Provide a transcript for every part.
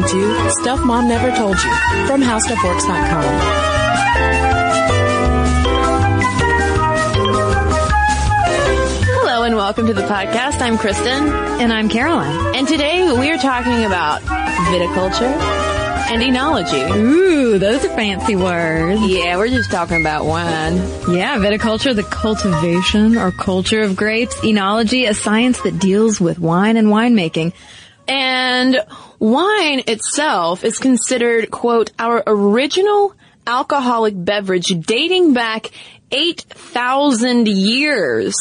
listening to Stuff Mom Never Told You from HowStuffWorks.com. Hello and welcome to the podcast. I'm Cristen. And I'm Caroline. And today we are talking about viticulture and enology. Ooh, those are fancy words. Yeah, we're just talking about wine. Yeah, viticulture, the cultivation or culture of grapes. Enology, a science that deals with wine and winemaking. And wine itself is considered, quote, our original alcoholic beverage dating back 8,000 years.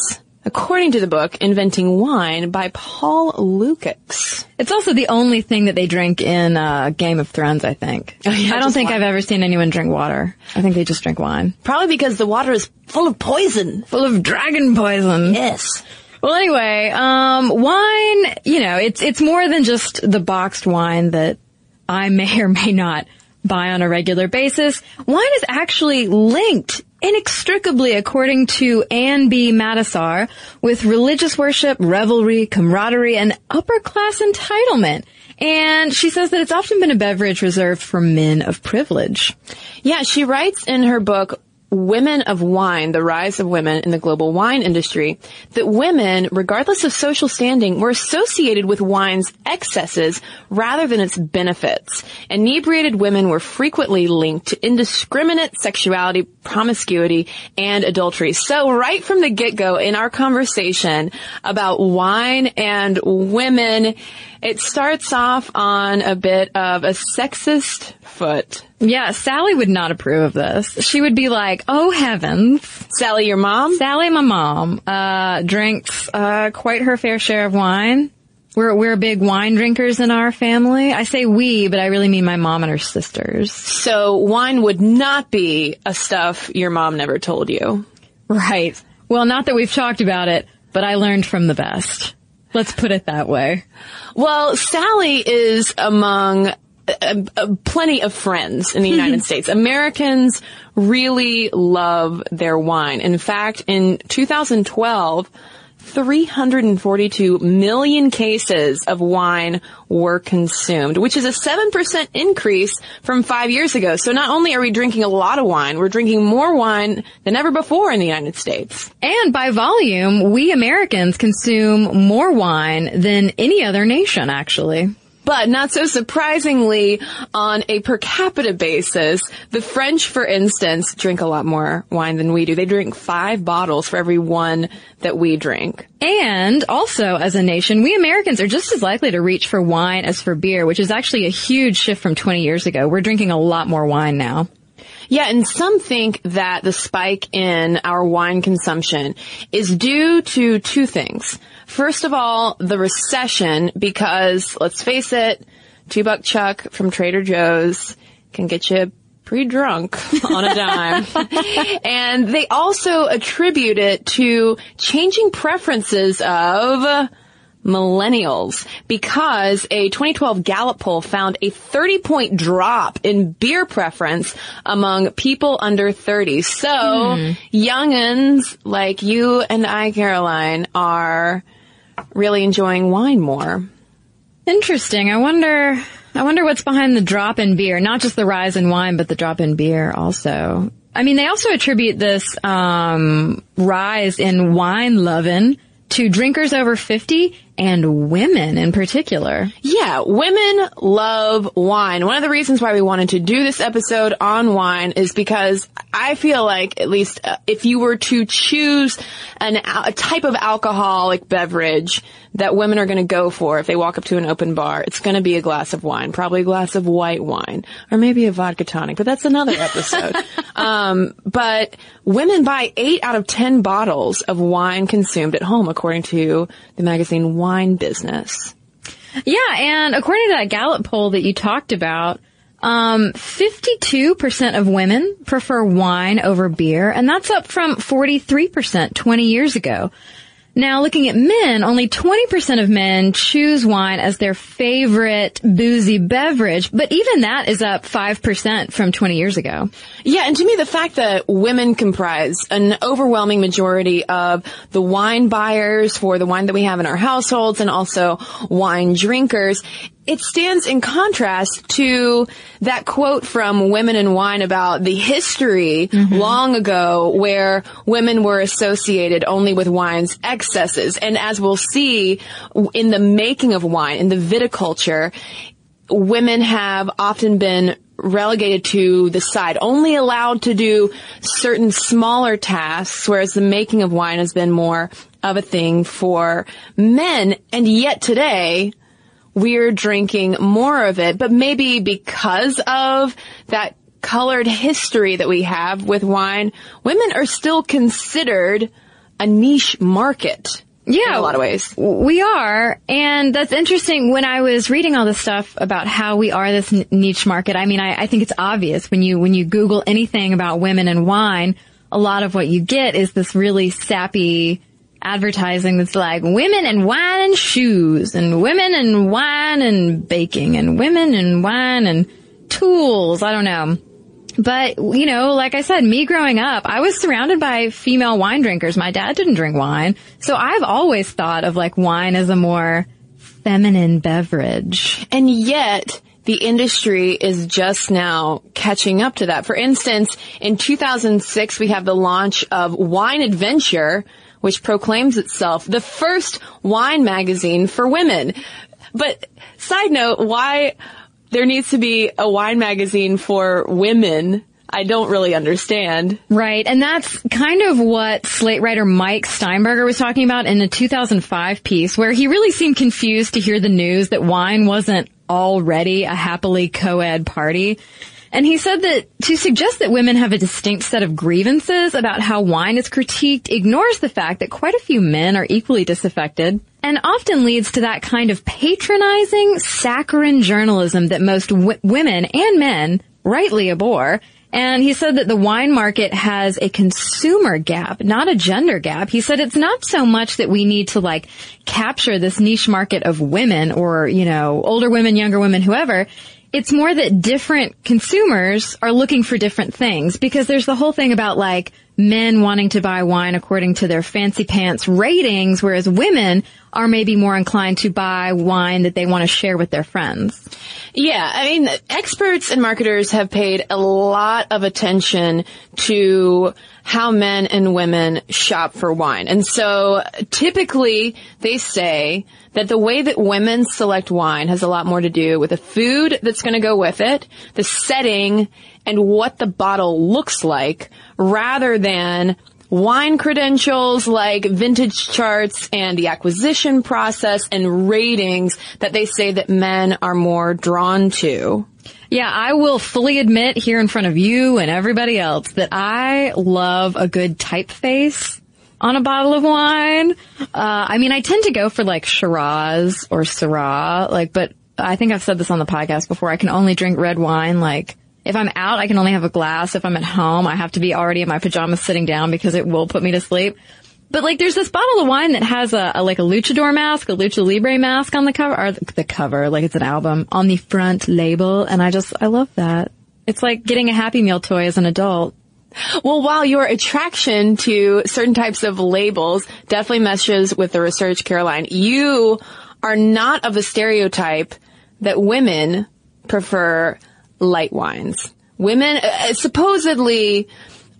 According to the book Inventing Wine by Paul Lukacs. It's also the only thing that they drink in uh, Game of Thrones, I think. Oh, yeah, I don't think wine. I've ever seen anyone drink water. I think they just drink wine. Probably because the water is full of poison. Full of dragon poison. Yes. Well, anyway, um, wine, you know, it's, it's more than just the boxed wine that I may or may not buy on a regular basis. Wine is actually linked inextricably, according to Ann B. Matasar, with religious worship, revelry, camaraderie, and upper class entitlement. And she says that it's often been a beverage reserved for men of privilege. Yeah, she writes in her book, Women of Wine, The Rise of Women in the Global Wine Industry, that women, regardless of social standing, were associated with wine's excesses rather than its benefits. Inebriated women were frequently linked to indiscriminate sexuality, promiscuity, and adultery. So right from the get-go in our conversation about wine and women, it starts off on a bit of a sexist foot. Yeah, Sally would not approve of this. She would be like, oh heavens. Sally, your mom? Sally, my mom, uh, drinks, uh, quite her fair share of wine. We're, we're big wine drinkers in our family. I say we, but I really mean my mom and her sisters. So wine would not be a stuff your mom never told you. Right. Well, not that we've talked about it, but I learned from the best. Let's put it that way. Well, Sally is among uh, uh, plenty of friends in the United States. Americans really love their wine. In fact, in 2012, 342 million cases of wine were consumed, which is a 7% increase from five years ago. So not only are we drinking a lot of wine, we're drinking more wine than ever before in the United States. And by volume, we Americans consume more wine than any other nation, actually. But not so surprisingly, on a per capita basis, the French, for instance, drink a lot more wine than we do. They drink five bottles for every one that we drink. And also, as a nation, we Americans are just as likely to reach for wine as for beer, which is actually a huge shift from 20 years ago. We're drinking a lot more wine now. Yeah, and some think that the spike in our wine consumption is due to two things. First of all, the recession, because let's face it, two buck chuck from Trader Joe's can get you pretty drunk on a dime. and they also attribute it to changing preferences of millennials because a 2012 Gallup poll found a 30 point drop in beer preference among people under 30. So youngins like you and I, Caroline, are really enjoying wine more. Interesting. I wonder, I wonder what's behind the drop in beer, not just the rise in wine, but the drop in beer also. I mean, they also attribute this, um, rise in wine loving to drinkers over 50 and women in particular. Yeah, women love wine. One of the reasons why we wanted to do this episode on wine is because I feel like, at least uh, if you were to choose an, a type of alcoholic beverage that women are going to go for if they walk up to an open bar, it's going to be a glass of wine, probably a glass of white wine, or maybe a vodka tonic, but that's another episode. um, but women buy eight out of ten bottles of wine consumed at home, according to the magazine Wine Business. Yeah, and according to that Gallup poll that you talked about, um, 52% of women prefer wine over beer, and that's up from 43% 20 years ago. Now, looking at men, only 20% of men choose wine as their favorite boozy beverage, but even that is up 5% from 20 years ago. Yeah, and to me, the fact that women comprise an overwhelming majority of the wine buyers for the wine that we have in our households and also wine drinkers it stands in contrast to that quote from Women in Wine about the history mm-hmm. long ago where women were associated only with wine's excesses. And as we'll see in the making of wine, in the viticulture, women have often been relegated to the side, only allowed to do certain smaller tasks, whereas the making of wine has been more of a thing for men. And yet today, we're drinking more of it, but maybe because of that colored history that we have with wine, women are still considered a niche market. Yeah, in a lot of ways. We are, and that's interesting. When I was reading all this stuff about how we are this n- niche market, I mean, I, I think it's obvious when you when you Google anything about women and wine, a lot of what you get is this really sappy advertising that's like women and wine and shoes, and women and wine and baking, and women and wine and tools. I don't know. But, you know, like I said, me growing up, I was surrounded by female wine drinkers. My dad didn't drink wine. So I've always thought of like wine as a more feminine beverage. And yet, the industry is just now catching up to that. For instance, in 2006, we have the launch of Wine Adventure, which proclaims itself the first wine magazine for women. But side note, why there needs to be a wine magazine for women, I don't really understand. Right. And that's kind of what Slate writer Mike Steinberger was talking about in a 2005 piece where he really seemed confused to hear the news that wine wasn't already a happily co-ed party. And he said that to suggest that women have a distinct set of grievances about how wine is critiqued ignores the fact that quite a few men are equally disaffected and often leads to that kind of patronizing, saccharine journalism that most w- women and men rightly abhor. And he said that the wine market has a consumer gap, not a gender gap. He said it's not so much that we need to like capture this niche market of women or, you know, older women, younger women, whoever. It's more that different consumers are looking for different things because there's the whole thing about like men wanting to buy wine according to their fancy pants ratings, whereas women are maybe more inclined to buy wine that they want to share with their friends. Yeah, I mean, experts and marketers have paid a lot of attention to how men and women shop for wine. And so typically they say that the way that women select wine has a lot more to do with the food that's going to go with it, the setting, and what the bottle looks like rather than wine credentials like vintage charts and the acquisition process and ratings that they say that men are more drawn to. Yeah, I will fully admit here in front of you and everybody else that I love a good typeface on a bottle of wine. Uh, I mean, I tend to go for like Shiraz or Syrah, like, but I think I've said this on the podcast before. I can only drink red wine, like, if I'm out, I can only have a glass. If I'm at home, I have to be already in my pajamas sitting down because it will put me to sleep. But like, there's this bottle of wine that has a, a, like a luchador mask, a lucha libre mask on the cover, or the cover, like it's an album on the front label, and I just I love that. It's like getting a Happy Meal toy as an adult. Well, while your attraction to certain types of labels definitely meshes with the research, Caroline, you are not of the stereotype that women prefer light wines. Women, uh, supposedly,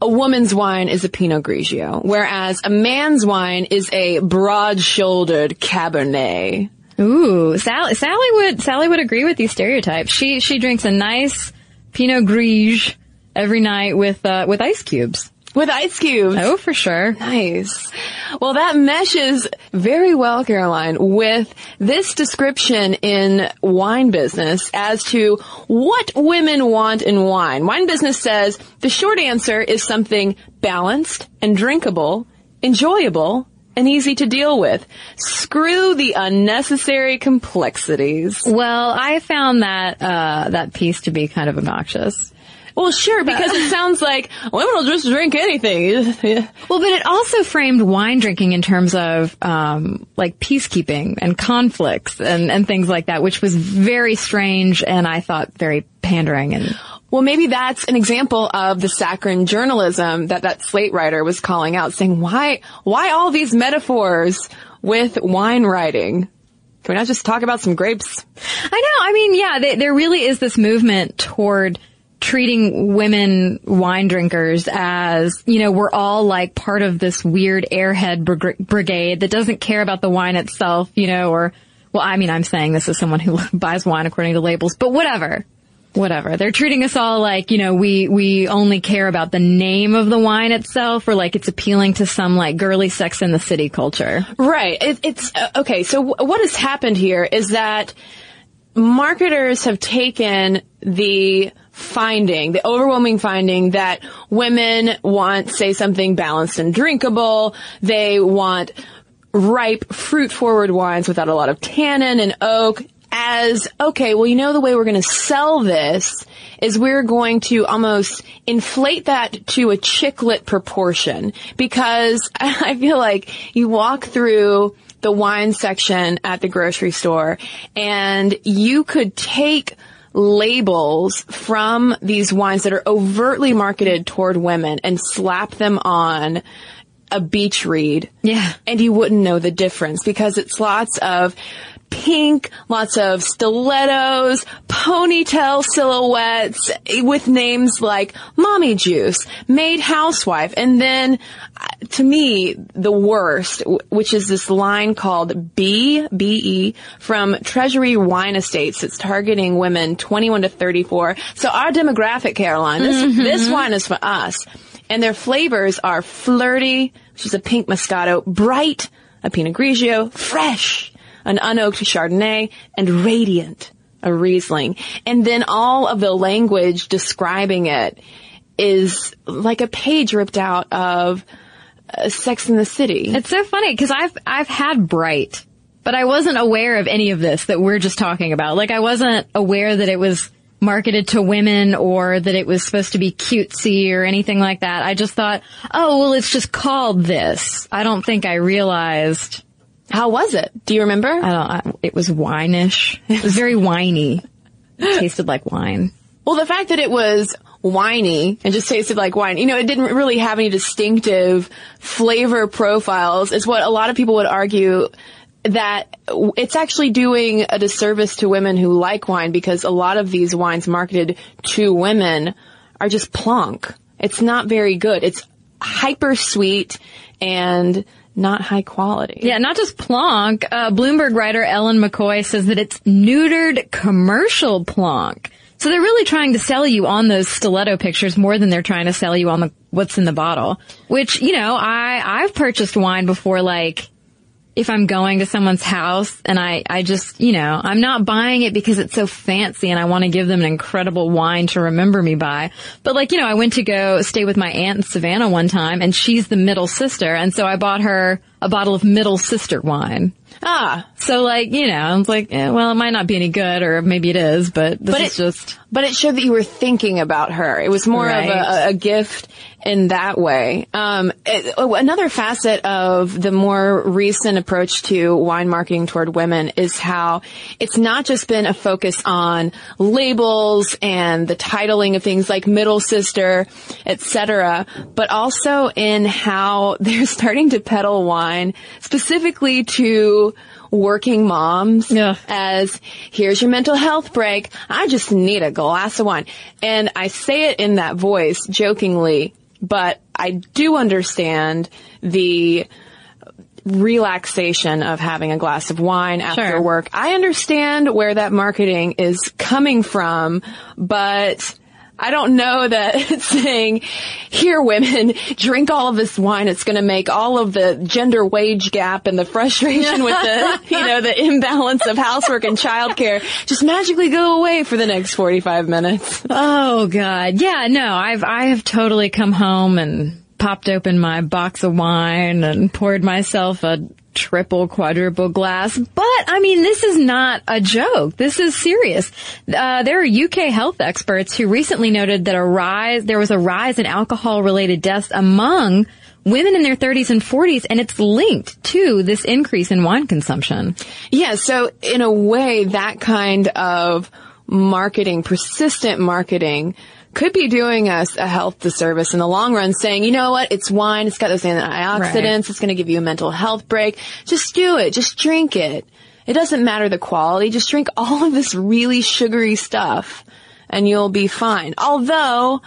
a woman's wine is a Pinot Grigio, whereas a man's wine is a broad-shouldered Cabernet. Ooh, Sally, Sally would Sally would agree with these stereotypes. She she drinks a nice Pinot Grigio every night with uh, with ice cubes. With ice cubes. Oh, for sure. Nice. Well, that meshes very well, Caroline, with this description in wine business as to what women want in wine. Wine business says the short answer is something balanced and drinkable, enjoyable, and easy to deal with. Screw the unnecessary complexities. Well, I found that uh, that piece to be kind of obnoxious. Well, sure, because it sounds like women will just drink anything. Yeah. Well, but it also framed wine drinking in terms of um, like peacekeeping and conflicts and, and things like that, which was very strange and I thought very pandering and Well, maybe that's an example of the saccharine journalism that that Slate writer was calling out, saying, why, why all these metaphors with wine writing? Can we not just talk about some grapes? I know. I mean, yeah, they, there really is this movement toward treating women wine drinkers as, you know, we're all like part of this weird airhead brig- brigade that doesn't care about the wine itself, you know, or, well, I mean, I'm saying this as someone who buys wine according to labels, but whatever. Whatever. They're treating us all like, you know, we, we only care about the name of the wine itself or like it's appealing to some like girly sex in the city culture. Right. It, it's, uh, okay, so w- what has happened here is that marketers have taken the finding, the overwhelming finding that women want, say, something balanced and drinkable. They want ripe, fruit forward wines without a lot of tannin and oak as, okay, well, you know, the way we're going to sell this is we're going to almost inflate that to a chick lit proportion because I feel like you walk through the wine section at the grocery store and you could take labels from these wines that are overtly marketed toward women and slap them on a beach read. Yeah. And you wouldn't know the difference because it's lots of pink, lots of stilettos, ponytail silhouettes with names like mommy juice, maid housewife, and then uh, to me, the worst, which is this line called B, B-E, from Treasury Wine Estates. It's targeting women 21 to 34. So our demographic, Caroline, this, mm-hmm. this wine is for us. And their flavors are flirty, which is a pink Moscato, bright, a Pinot Grigio, fresh, an unoaked Chardonnay, and radiant, a Riesling. And then all of the language describing it is like a page ripped out of uh, Sex in the City. It's so funny because I've I've had Bright, but I wasn't aware of any of this that we're just talking about. Like I wasn't aware that it was marketed to women or that it was supposed to be cutesy or anything like that. I just thought, oh well, it's just called this. I don't think I realized how was it? Do you remember? I don't. I, it was wineish. It was very winey. It tasted like wine. Well, the fact that it was winey and just tasted like wine, you know, it didn't really have any distinctive flavor profiles. Is what a lot of people would argue that it's actually doing a disservice to women who like wine because a lot of these wines marketed to women are just plonk. It's not very good. It's hyper sweet and not high quality. Yeah, not just plonk. Uh, Bloomberg writer Elin McCoy says that it's neutered commercial plonk. So they're really trying to sell you on those stiletto pictures more than they're trying to sell you on the what's in the bottle. Which, you know, I I've purchased wine before like if I'm going to someone's house and I, I just, you know, I'm not buying it because it's so fancy and I want to give them an incredible wine to remember me by. But like, you know, I went to go stay with my aunt in Savannah one time and she's the middle sister. And so I bought her a bottle of middle sister wine. Ah. So like, you know, I was like, eh, well, it might not be any good or maybe it is, but this but is it, just. But it showed that you were thinking about her. It was more right. of a, a, gift in that way. Um, it, oh, another facet of the more recent approach to wine marketing toward women is how it's not just been a focus on labels and the titling of things like middle sister, etc., but also in how they're starting to peddle wine specifically to working moms yeah. as here's your mental health break. I just need a glass of wine. And I say it in that voice jokingly, but I do understand the relaxation of having a glass of wine after sure. work. I understand where that marketing is coming from, but I don't know that it's saying, here women, drink all of this wine. It's going to make all of the gender wage gap and the frustration with the, you know, the imbalance of housework and childcare just magically go away for the next 45 minutes. Oh God. Yeah, no, I've, I have totally come home and popped open my box of wine and poured myself a triple, quadruple glass. But I mean, this is not a joke. This is serious. Uh, there are UK health experts who recently noted that a rise, there was a rise in alcohol related deaths among women in their 30s and 40s, and it's linked to this increase in wine consumption. Yeah, so in a way, that kind of marketing, persistent marketing, could be doing us a health disservice in the long run saying, you know what, it's wine, it's got those antioxidants, right. it's going to give you a mental health break. Just do it. Just drink it. It doesn't matter the quality. Just drink all of this really sugary stuff and you'll be fine. Although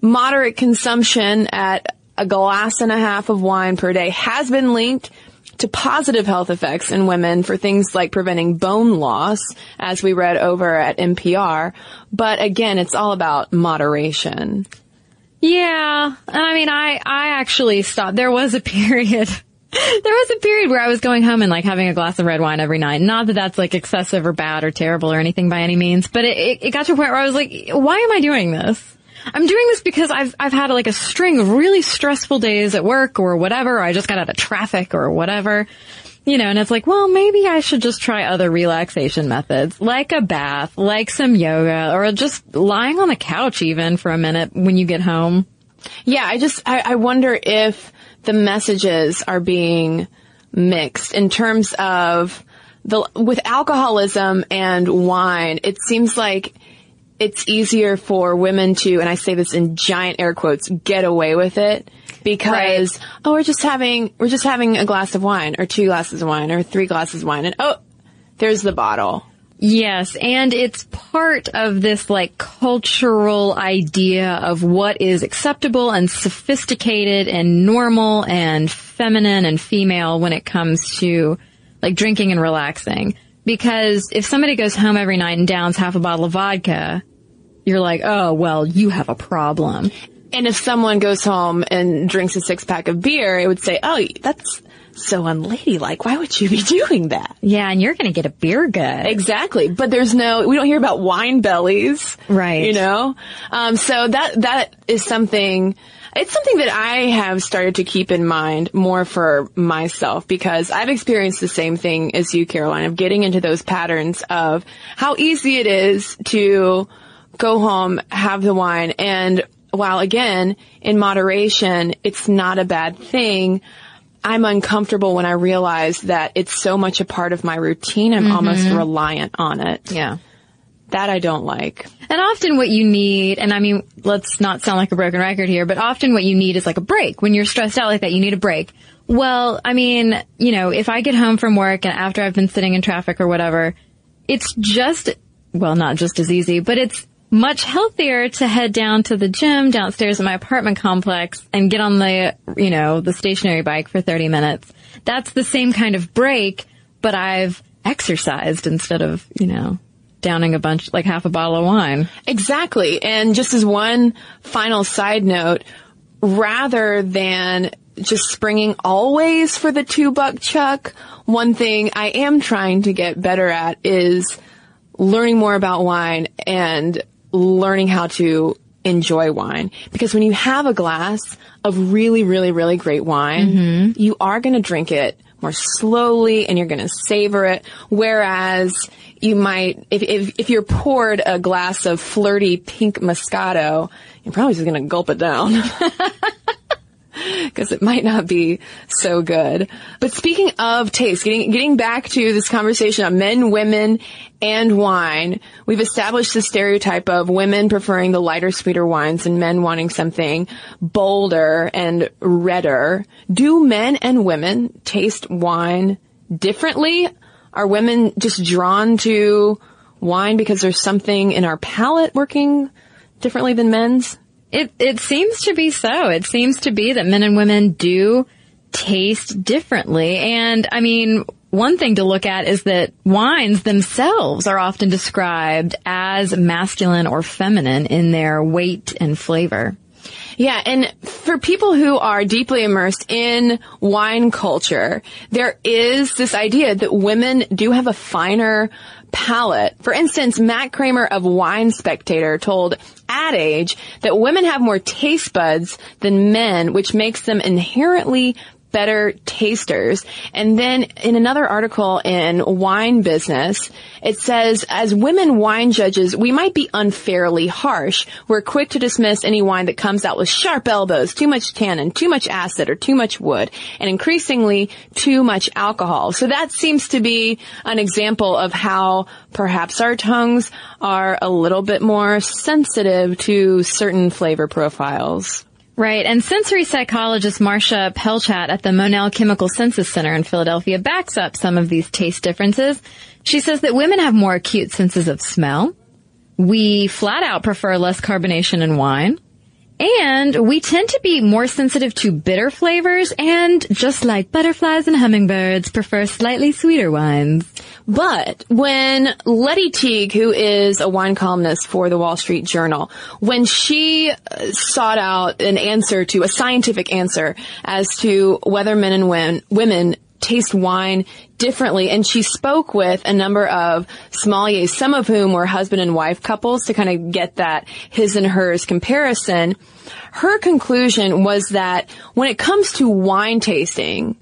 moderate consumption at a glass and a half of wine per day has been linked to positive health effects in women for things like preventing bone loss, as we read over at NPR. But again, it's all about moderation. Yeah. And I mean, I, I actually stopped. There was a period. there was a period where I was going home and like having a glass of red wine every night. Not that that's like excessive or bad or terrible or anything by any means, but it, it, it got to a point where I was like, why am I doing this? I'm doing this because I've I've had like a string of really stressful days at work or whatever. Or I just got out of traffic or whatever. You know, and it's like, well, maybe I should just try other relaxation methods, like a bath, like some yoga, or just lying on the couch even for a minute when you get home. Yeah, I just I, I wonder if the messages are being mixed in terms of the with alcoholism and wine. It seems like it's easier for women to, and I say this in giant air quotes, get away with it because, right. oh, we're just having, we're just having a glass of wine or two glasses of wine or three glasses of wine and oh, there's the bottle. Yes, and it's part of this like cultural idea of what is acceptable and sophisticated and normal and feminine and female when it comes to like drinking and relaxing. Because if somebody goes home every night and downs half a bottle of vodka, you're like, oh, well, you have a problem. And if someone goes home and drinks a six pack of beer, it would say, oh, that's so unladylike. Why would you be doing that? Yeah, and you're going to get a beer gut. Exactly. But there's no, we don't hear about wine bellies. Right. You know? Um, so that, that is something, it's something that I have started to keep in mind more for myself because I've experienced the same thing as you, Caroline, of getting into those patterns of how easy it is to go home, have the wine, and while again, in moderation, it's not a bad thing. I'm uncomfortable when I realize that it's so much a part of my routine. I'm mm-hmm. almost reliant on it. Yeah. That I don't like. And often what you need, and I mean, let's not sound like a broken record here, but often what you need is like a break. When you're stressed out like that, you need a break. Well, I mean, you know, if I get home from work and after I've been sitting in traffic or whatever, it's just, well, not just as easy, but it's much healthier to head down to the gym downstairs in my apartment complex and get on the, you know, the stationary bike for 30 minutes. That's the same kind of break, but I've exercised instead of, you know, downing a bunch, like half a bottle of wine. Exactly. And just as one final side note, rather than just springing always for the two buck chuck, one thing I am trying to get better at is learning more about wine and learning how to enjoy wine. Because when you have a glass of really, really, really great wine, mm-hmm. you are going to drink it more slowly and you're going to savor it. Whereas you might, if, if, if you're poured a glass of flirty pink Moscato, you're probably just going to gulp it down. because it might not be so good. But speaking of taste, getting getting back to this conversation on men, women, and wine, we've established the stereotype of women preferring the lighter, sweeter wines and men wanting something bolder and redder. Do men and women taste wine differently? Are women just drawn to wine because there's something in our palate working differently than men's? It it seems to be so. It seems to be that men and women do taste differently. And I mean, one thing to look at is that wines themselves are often described as masculine or feminine in their weight and flavor. Yeah, and for people who are deeply immersed in wine culture, there is this idea that women do have a finer palate. For instance, Matt Kramer of Wine Spectator told Ad Age that women have more taste buds than men, which makes them inherently better tasters. And then in another article in Wine Business, it says, as women wine judges, we might be unfairly harsh. We're quick to dismiss any wine that comes out with sharp elbows, too much tannin, too much acid, or too much wood, and increasingly too much alcohol. So that seems to be an example of how perhaps our tongues are a little bit more sensitive to certain flavor profiles. Right, and sensory psychologist Marcia Pelchat at the Monell Chemical Senses Center in Philadelphia backs up some of these taste differences. She says that women have more acute senses of smell. We flat out prefer less carbonation in wine. And we tend to be more sensitive to bitter flavors and just like butterflies and hummingbirds prefer slightly sweeter wines. But when Lettie Teague, who is a wine columnist for the Wall Street Journal, when she uh, sought out an answer to a scientific answer as to whether men and women taste wine differently. And she spoke with a number of sommeliers, some of whom were husband and wife couples to kind of get that his and hers comparison. Her conclusion was that when it comes to wine tasting,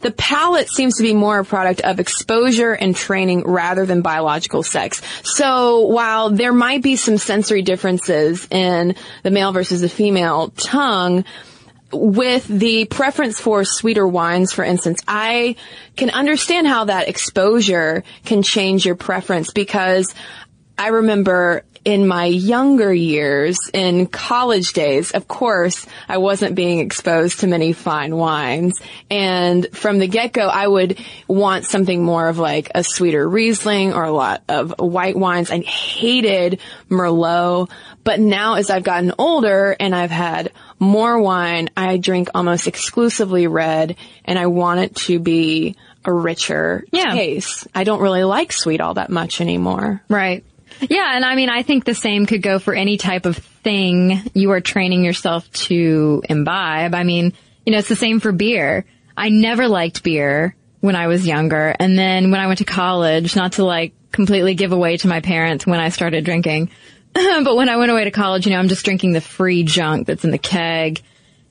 the palate seems to be more a product of exposure and training rather than biological sex. So while there might be some sensory differences in the male versus the female tongue, with the preference for sweeter wines, for instance, I can understand how that exposure can change your preference because I remember in my younger years, in college days, of course, I wasn't being exposed to many fine wines. And from the get-go, I would want something more of like a sweeter Riesling or a lot of white wines. I hated Merlot. But now as I've gotten older and I've had more wine, I drink almost exclusively red and I want it to be a richer Yeah. taste. I don't really like sweet all that much anymore. Right. Yeah, and I mean, I think the same could go for any type of thing you are training yourself to imbibe. I mean, you know, it's the same for beer. I never liked beer when I was younger, and then when I went to college, not to like completely give away to my parents when I started drinking, but when I went away to college, you know, I'm just drinking the free junk that's in the keg,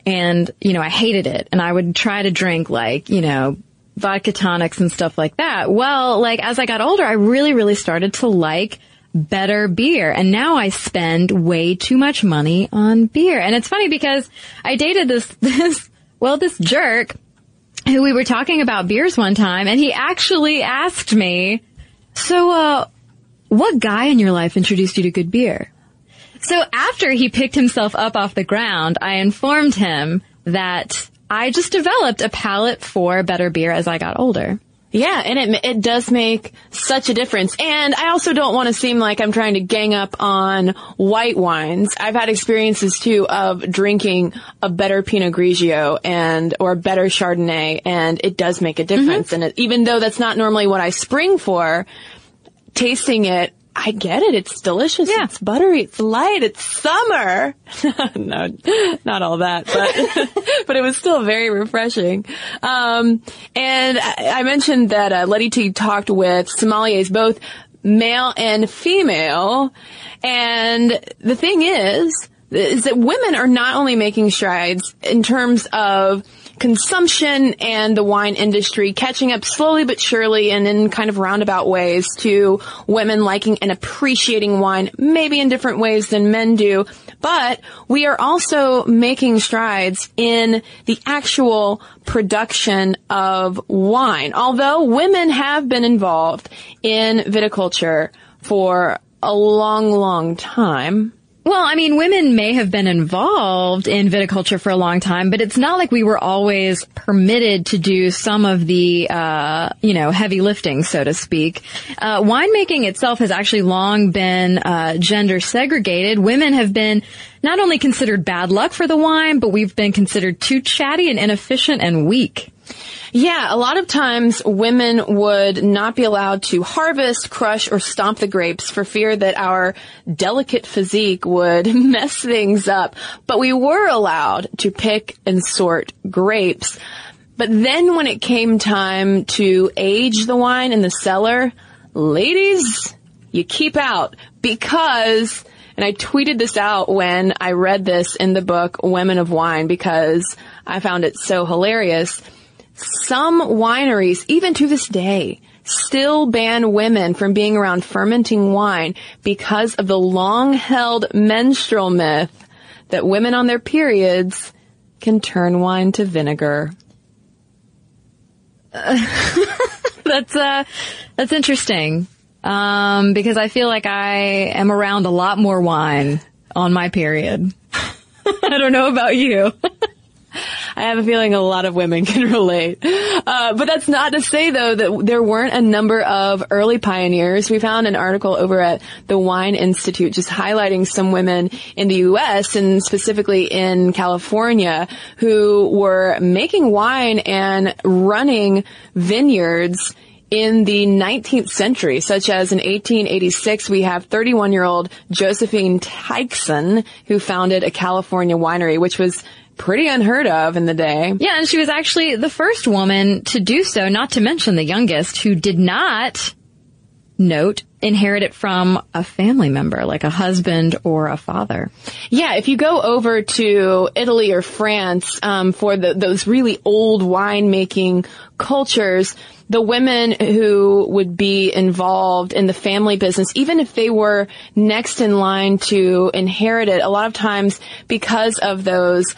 and you know, I hated it, and I would try to drink like, you know, vodka tonics and stuff like that. Well, like as I got older, I really, really started to like better beer. And now I spend way too much money on beer. And it's funny because I dated this, this, well, this jerk who we were talking about beers one time and he actually asked me, so, uh, what guy in your life introduced you to good beer? So after he picked himself up off the ground, I informed him that I just developed a palate for better beer as I got older. Yeah, and it it does make such a difference. And I also don't want to seem like I'm trying to gang up on white wines. I've had experiences too of drinking a better Pinot Grigio and or a better Chardonnay, and it does make a difference. Mm-hmm. And it, even though that's not normally what I spring for, tasting it. I get it. It's delicious. Yeah. It's buttery. It's light. It's summer. no, not all that, but but it was still very refreshing. Um, and I, I mentioned that uh, Lettie Teague talked with sommeliers, both male and female. And the thing is, is that women are not only making strides in terms of consumption and the wine industry catching up slowly but surely and in kind of roundabout ways to women liking and appreciating wine, maybe in different ways than men do. But we are also making strides in the actual production of wine. Although women have been involved in viticulture for a long, long time. Well, I mean, women may have been involved in viticulture for a long time, but it's not like we were always permitted to do some of the, uh, you know, heavy lifting, so to speak. Uh, winemaking itself has actually long been uh, gender segregated. Women have been not only considered bad luck for the wine, but we've been considered too chatty and inefficient and weak. Yeah, a lot of times women would not be allowed to harvest, crush, or stomp the grapes for fear that our delicate physique would mess things up. But we were allowed to pick and sort grapes. But then when it came time to age the wine in the cellar, ladies, you keep out because and I tweeted this out when I read this in the book Women of Wine because I found it so hilarious. Some wineries, even to this day, still ban women from being around fermenting wine because of the long held menstrual myth that women on their periods can turn wine to vinegar. That's uh, that's interesting. Um, because I feel like I am around a lot more wine on my period. I don't know about you. I have a feeling a lot of women can relate. Uh, but that's not to say though that there weren't a number of early pioneers. We found an article over at the Wine Institute just highlighting some women in the U.S. and specifically in California who were making wine and running vineyards in the 19th century, such as in 1886, we have 31 year old Josephine Tychson, who founded a California winery, which was pretty unheard of in the day. Yeah, and she was actually the first woman to do so, not to mention the youngest, who did not, note, inherit it from a family member, like a husband or a father. Yeah, if you go over to Italy or France um, for the, those really old winemaking cultures, the women who would be involved in the family business, even if they were next in line to inherit it, a lot of times because of those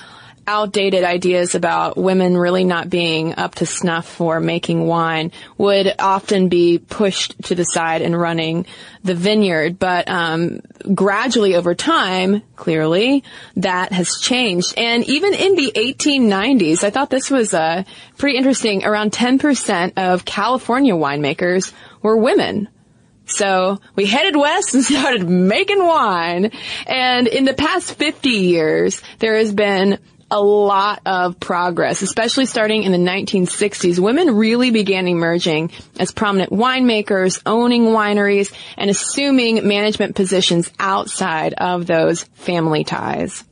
outdated ideas about women really not being up to snuff for making wine would often be pushed to the side and running the vineyard. But um, gradually over time, clearly, that has changed. And even in the 1890s, I thought this was uh, pretty interesting. Around 10% of California winemakers were women. So we headed west and started making wine. And in the past 50 years, there has been a lot of progress, especially starting in the 1960s. Women really began emerging as prominent winemakers, owning wineries, and assuming management positions outside of those family ties.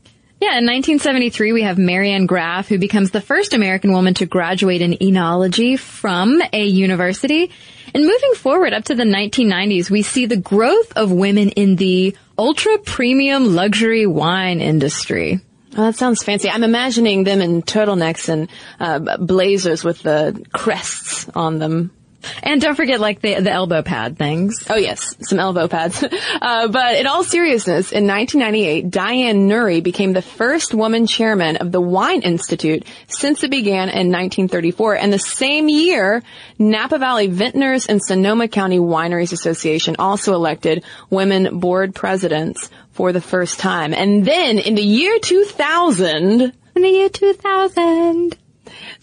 Yeah, in 1973, we have MaryAnn Graf, who becomes the first American woman to graduate in enology from a university. And moving forward up to the 1990s, we see the growth of women in the ultra premium luxury wine industry. Oh, that sounds fancy. I'm imagining them in turtlenecks and uh, blazers with the crests on them. And don't forget, like the the elbow pad things. Oh yes, some elbow pads. Uh, but in all seriousness, in 1998, Diane Nury became the first woman chairman of the Wine Institute since it began in 1934. And the same year, Napa Valley Vintners and Sonoma County Wineries Association also elected women board presidents for the first time. And then in the year 2000, in the year 2000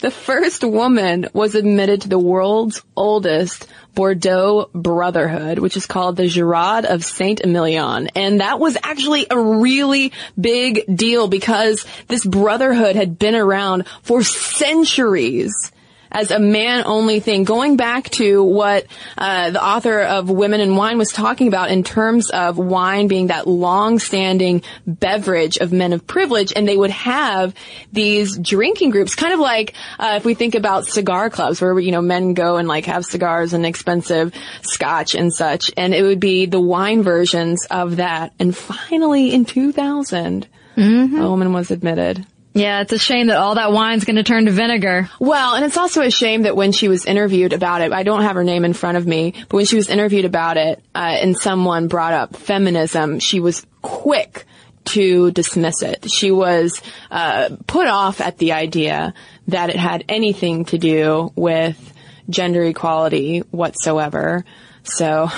the first woman was admitted to the world's oldest Bordeaux Brotherhood, which is called the Jurade of Saint Emilion. And that was actually a really big deal because this brotherhood had been around for centuries as a man only thing. Going back to what uh, the author of Women in Wine was talking about in terms of wine being that long standing beverage of men of privilege, and they would have these drinking groups, kind of like uh, if we think about cigar clubs where you know men go and like have cigars and expensive scotch and such, and it would be the wine versions of that. And finally, in 2000, mm-hmm. a woman was admitted. Yeah, it's a shame that all that wine's going to turn to vinegar. Well, and it's also a shame that when she was interviewed about it, I don't have her name in front of me, but when she was interviewed about it, uh, and someone brought up feminism, she was quick to dismiss it. She was uh, put off at the idea that it had anything to do with gender equality whatsoever. So,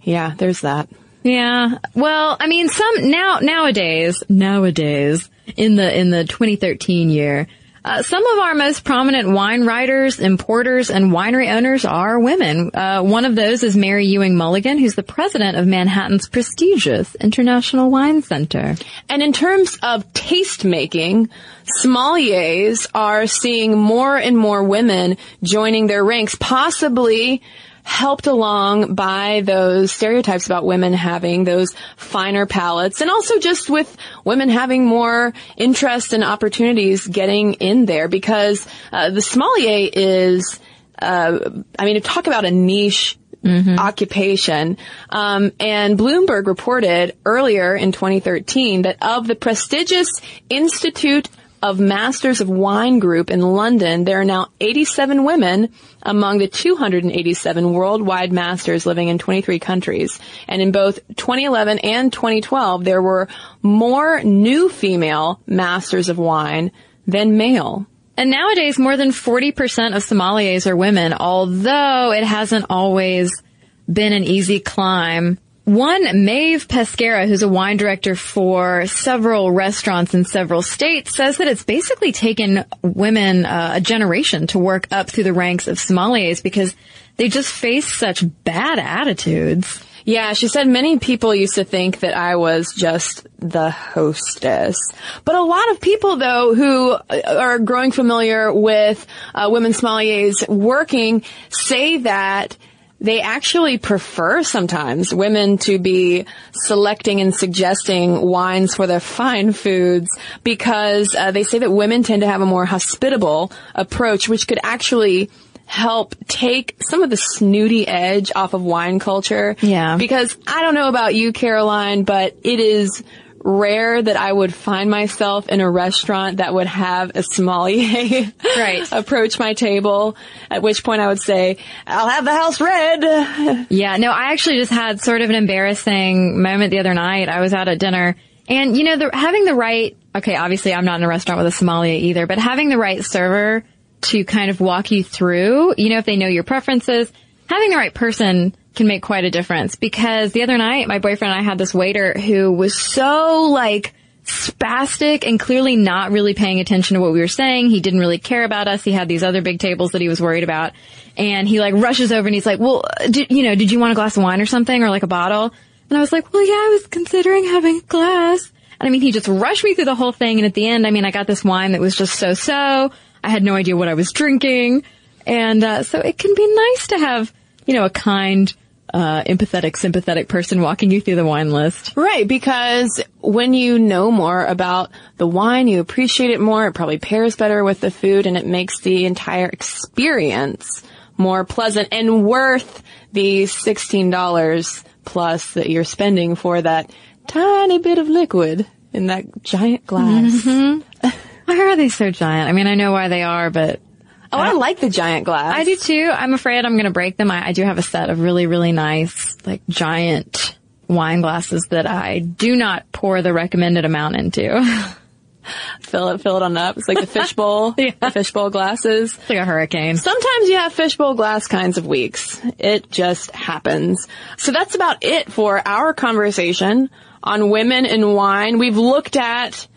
yeah, there's that. Yeah. Well, I mean, some now nowadays, nowadays, in the in the 2013 year. Uh, some of our most prominent wine writers, importers, and winery owners are women. Uh, one of those is Mary Ewing Mulligan, who's the president of Manhattan's prestigious International Wine Center. And in terms of taste making, sommeliers are seeing more and more women joining their ranks, possibly helped along by those stereotypes about women having those finer palates and also just with women having more interest and opportunities getting in there because uh, the sommelier is uh, I mean, to talk about a niche Mm-hmm. occupation. Um, and Bloomberg reported earlier in 2013 that of the prestigious Institute of Masters of Wine Group in London, there are now 87 women among the 287 worldwide masters living in 23 countries. And in both 2011 and 2012, there were more new female masters of wine than male. And nowadays, more than 40% of sommeliers are women, although it hasn't always been an easy climb one Maeve Pescara, who's a wine director for several restaurants in several states, says that it's basically taken women uh, a generation to work up through the ranks of sommeliers because they just face such bad attitudes. Yeah, she said many people used to think that I was just the hostess. But a lot of people though who are growing familiar with uh, women sommeliers working say that they actually prefer sometimes women to be selecting and suggesting wines for their fine foods because uh, they say that women tend to have a more hospitable approach, which could actually help take some of the snooty edge off of wine culture. Yeah. Because I don't know about you, Caroline, but it is rare that I would find myself in a restaurant that would have a sommelier Right. approach my table, at which point I would say, I'll have the house red. Yeah, no, I actually just had sort of an embarrassing moment the other night. I was out at dinner and, you know, the, having the right, okay, obviously I'm not in a restaurant with a sommelier either, but having the right server to kind of walk you through, you know, if they know your preferences, having the right person can make quite a difference because the other night my boyfriend and I had this waiter who was so like spastic and clearly not really paying attention to what we were saying. He didn't really care about us. He had these other big tables that he was worried about and he like rushes over and he's like, well, did, you know, did you want a glass of wine or something or like a bottle? And I was like, well, yeah, I was considering having a glass. And I mean, he just rushed me through the whole thing. And at the end, I mean, I got this wine that was just so so. I had no idea what I was drinking. And, uh, so it can be nice to have, you know, a kind, uh, empathetic, sympathetic person walking you through the wine list. Right, because when you know more about the wine, you appreciate it more, it probably pairs better with the food, and it makes the entire experience more pleasant and worth the $16 plus that you're spending for that tiny bit of liquid in that giant glass. Why are they so giant? I mean, I know why they are, but Oh, I like the giant glass. I do too. I'm afraid I'm going to break them. I, I do have a set of really, really nice, like giant wine glasses that I do not pour the recommended amount into. Fill it, fill it on up. It's like the fishbowl, Yeah. the fishbowl glasses. It's like a hurricane. Sometimes you have fishbowl glass kinds of weeks. It just happens. So that's about it for our conversation on women and wine. We've looked at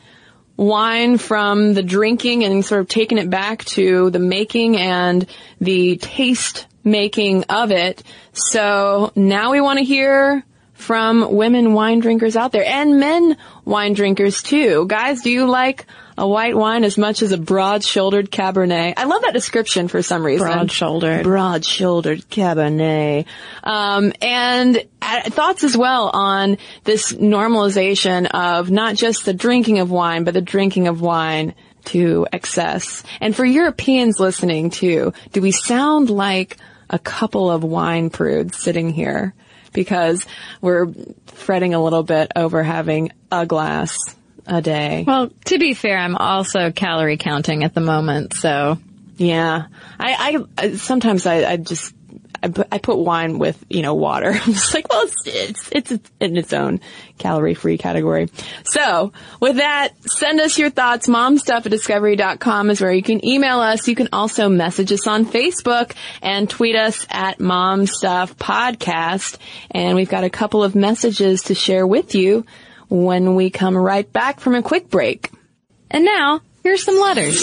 wine from the drinking and sort of taken it back to the making and the taste making of it. So now we want to hear from women wine drinkers out there and men wine drinkers too. Guys, do you like a white wine as much as a broad-shouldered Cabernet? I love that description for some reason. Broad-shouldered. Broad-shouldered Cabernet. Um, and uh, thoughts as well on this normalization of not just the drinking of wine, but the drinking of wine to excess. And for Europeans listening too, do we sound like a couple of wine prudes sitting here? Because we're fretting a little bit over having a glass a day. Well, to be fair, I'm also calorie counting at the moment, so Yeah, I, I, sometimes I, I just I put, I put wine with you know water. I'm just like, well, it's it's it's in its own calorie free category. So with that, send us your thoughts. Momstuff at discovery.com is where you can email us. You can also message us on Facebook and tweet us at Momstuff Podcast. And we've got a couple of messages to share with you when we come right back from a quick break. And now, here's some letters.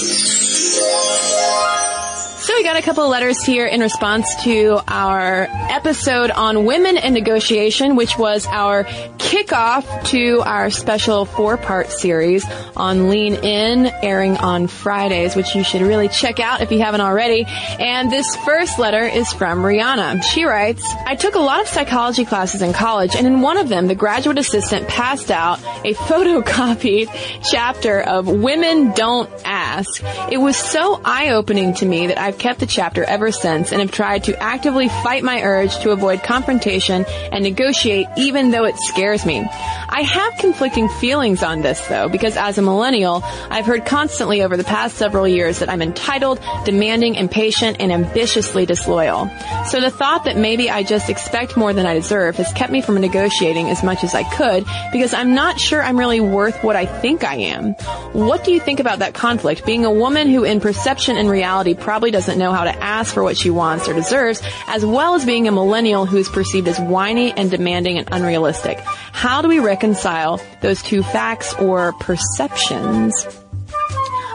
We got a couple of letters here in response to our episode on women in negotiation, which was our kickoff to our special four-part series on Lean In, airing on Fridays, which you should really check out if you haven't already. And this first letter is from Rihanna. She writes, I took a lot of psychology classes in college, and in one of them, the graduate assistant passed out a photocopied chapter of Women Don't Ask. It was so eye-opening to me that I've kept the chapter ever since and have tried to actively fight my urge to avoid confrontation and negotiate even though it scares me. I have conflicting feelings on this though, because as a millennial, I've heard constantly over the past several years that I'm entitled, demanding, impatient, and ambitiously disloyal. So the thought that maybe I just expect more than I deserve has kept me from negotiating as much as I could because I'm not sure I'm really worth what I think I am. What do you think about that conflict, being a woman who in perception and reality probably doesn't know how to ask for what she wants or deserves, as well as being a millennial who is perceived as whiny and demanding and unrealistic. How do we reconcile those two facts or perceptions?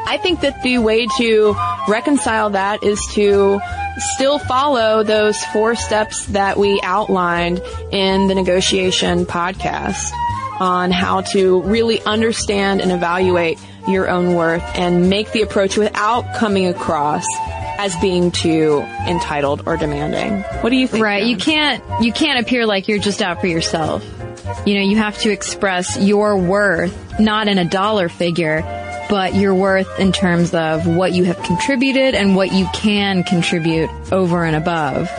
I think that the way to reconcile that is to still follow those four steps that we outlined in the negotiation podcast on how to really understand and evaluate your own worth and make the approach without coming across as being too entitled or demanding. What do you think? Right. Jen? You can't, you can't appear like you're just out for yourself. You know, you have to express your worth, not in a dollar figure, but your worth in terms of what you have contributed and what you can contribute over and above.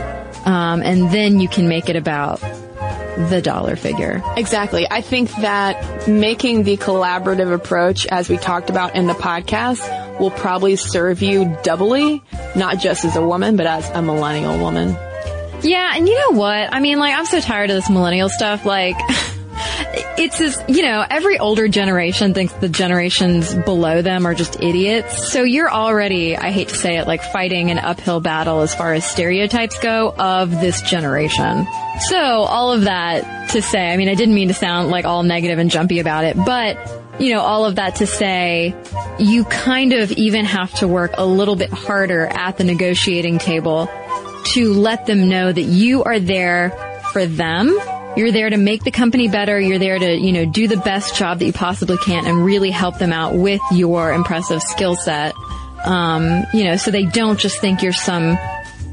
Um, and then you can make it about the dollar figure. Exactly. I think that making the collaborative approach, as we talked about in the podcast, will probably serve you doubly, not just as a woman, but as a millennial woman. Yeah, and you know what? I mean, like, I'm so tired of this millennial stuff. Like, it's this, you know, every older generation thinks the generations below them are just idiots. So you're already, I hate to say it, like fighting an uphill battle as far as stereotypes go of this generation. So all of that to say, I mean, I didn't mean to sound like all negative and jumpy about it, but you know, all of that to say, you kind of even have to work a little bit harder at the negotiating table to let them know that you are there for them. You're there to make the company better. You're there to, you know, do the best job that you possibly can and really help them out with your impressive skill set. Um, you know, so they don't just think you're some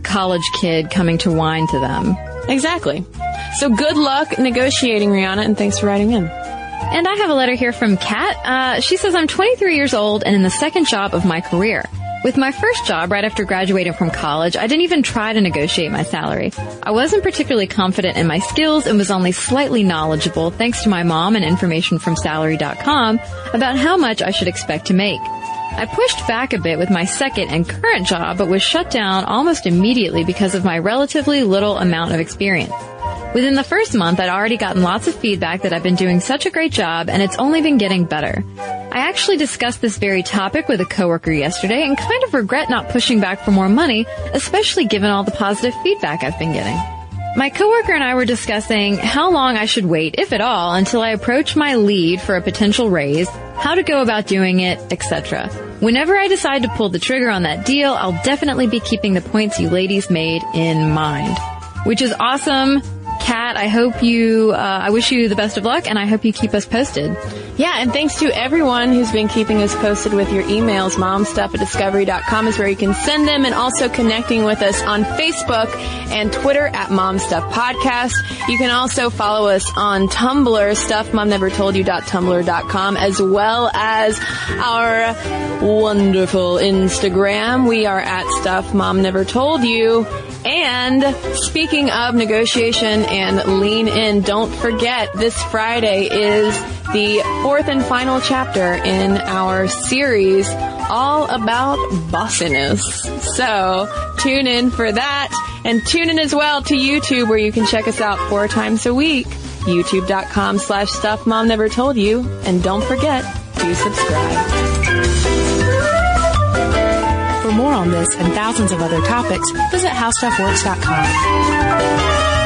college kid coming to whine to them. Exactly. So good luck negotiating, Rihanna, and thanks for writing in. And I have a letter here from Kat. Uh, she says, I'm 23 years old and in the second job of my career. With my first job right after graduating from college, I didn't even try to negotiate my salary. I wasn't particularly confident in my skills and was only slightly knowledgeable thanks to my mom and information from salary.com about how much I should expect to make. I pushed back a bit with my second and current job, but was shut down almost immediately because of my relatively little amount of experience. Within the first month, I'd already gotten lots of feedback that I've been doing such a great job and it's only been getting better. I actually discussed this very topic with a coworker yesterday and kind of regret not pushing back for more money, especially given all the positive feedback I've been getting. My coworker and I were discussing how long I should wait, if at all, until I approach my lead for a potential raise, how to go about doing it, etc. Whenever I decide to pull the trigger on that deal, I'll definitely be keeping the points you ladies made in mind. Which is awesome. Kat, I hope you, uh, I wish you the best of luck and I hope you keep us posted. Yeah, and thanks to everyone who's been keeping us posted with your emails. Momstuff at discovery.com is where you can send them and also connecting with us on Facebook and Twitter at Momstuff Podcast. You can also follow us on Tumblr, stuffmomnevertoldyou.tumblr.com, as well as our wonderful Instagram. We are at Stuff Mom Never Told You. And speaking of negotiation and lean in, don't forget this Friday is the fourth and final chapter in our series all about bossiness. So tune in for that and tune in as well to YouTube where you can check us out four times a week. YouTube.com slash stuff mom never told you. And don't forget to subscribe. For more on this and thousands of other topics, visit howstuffworks.com.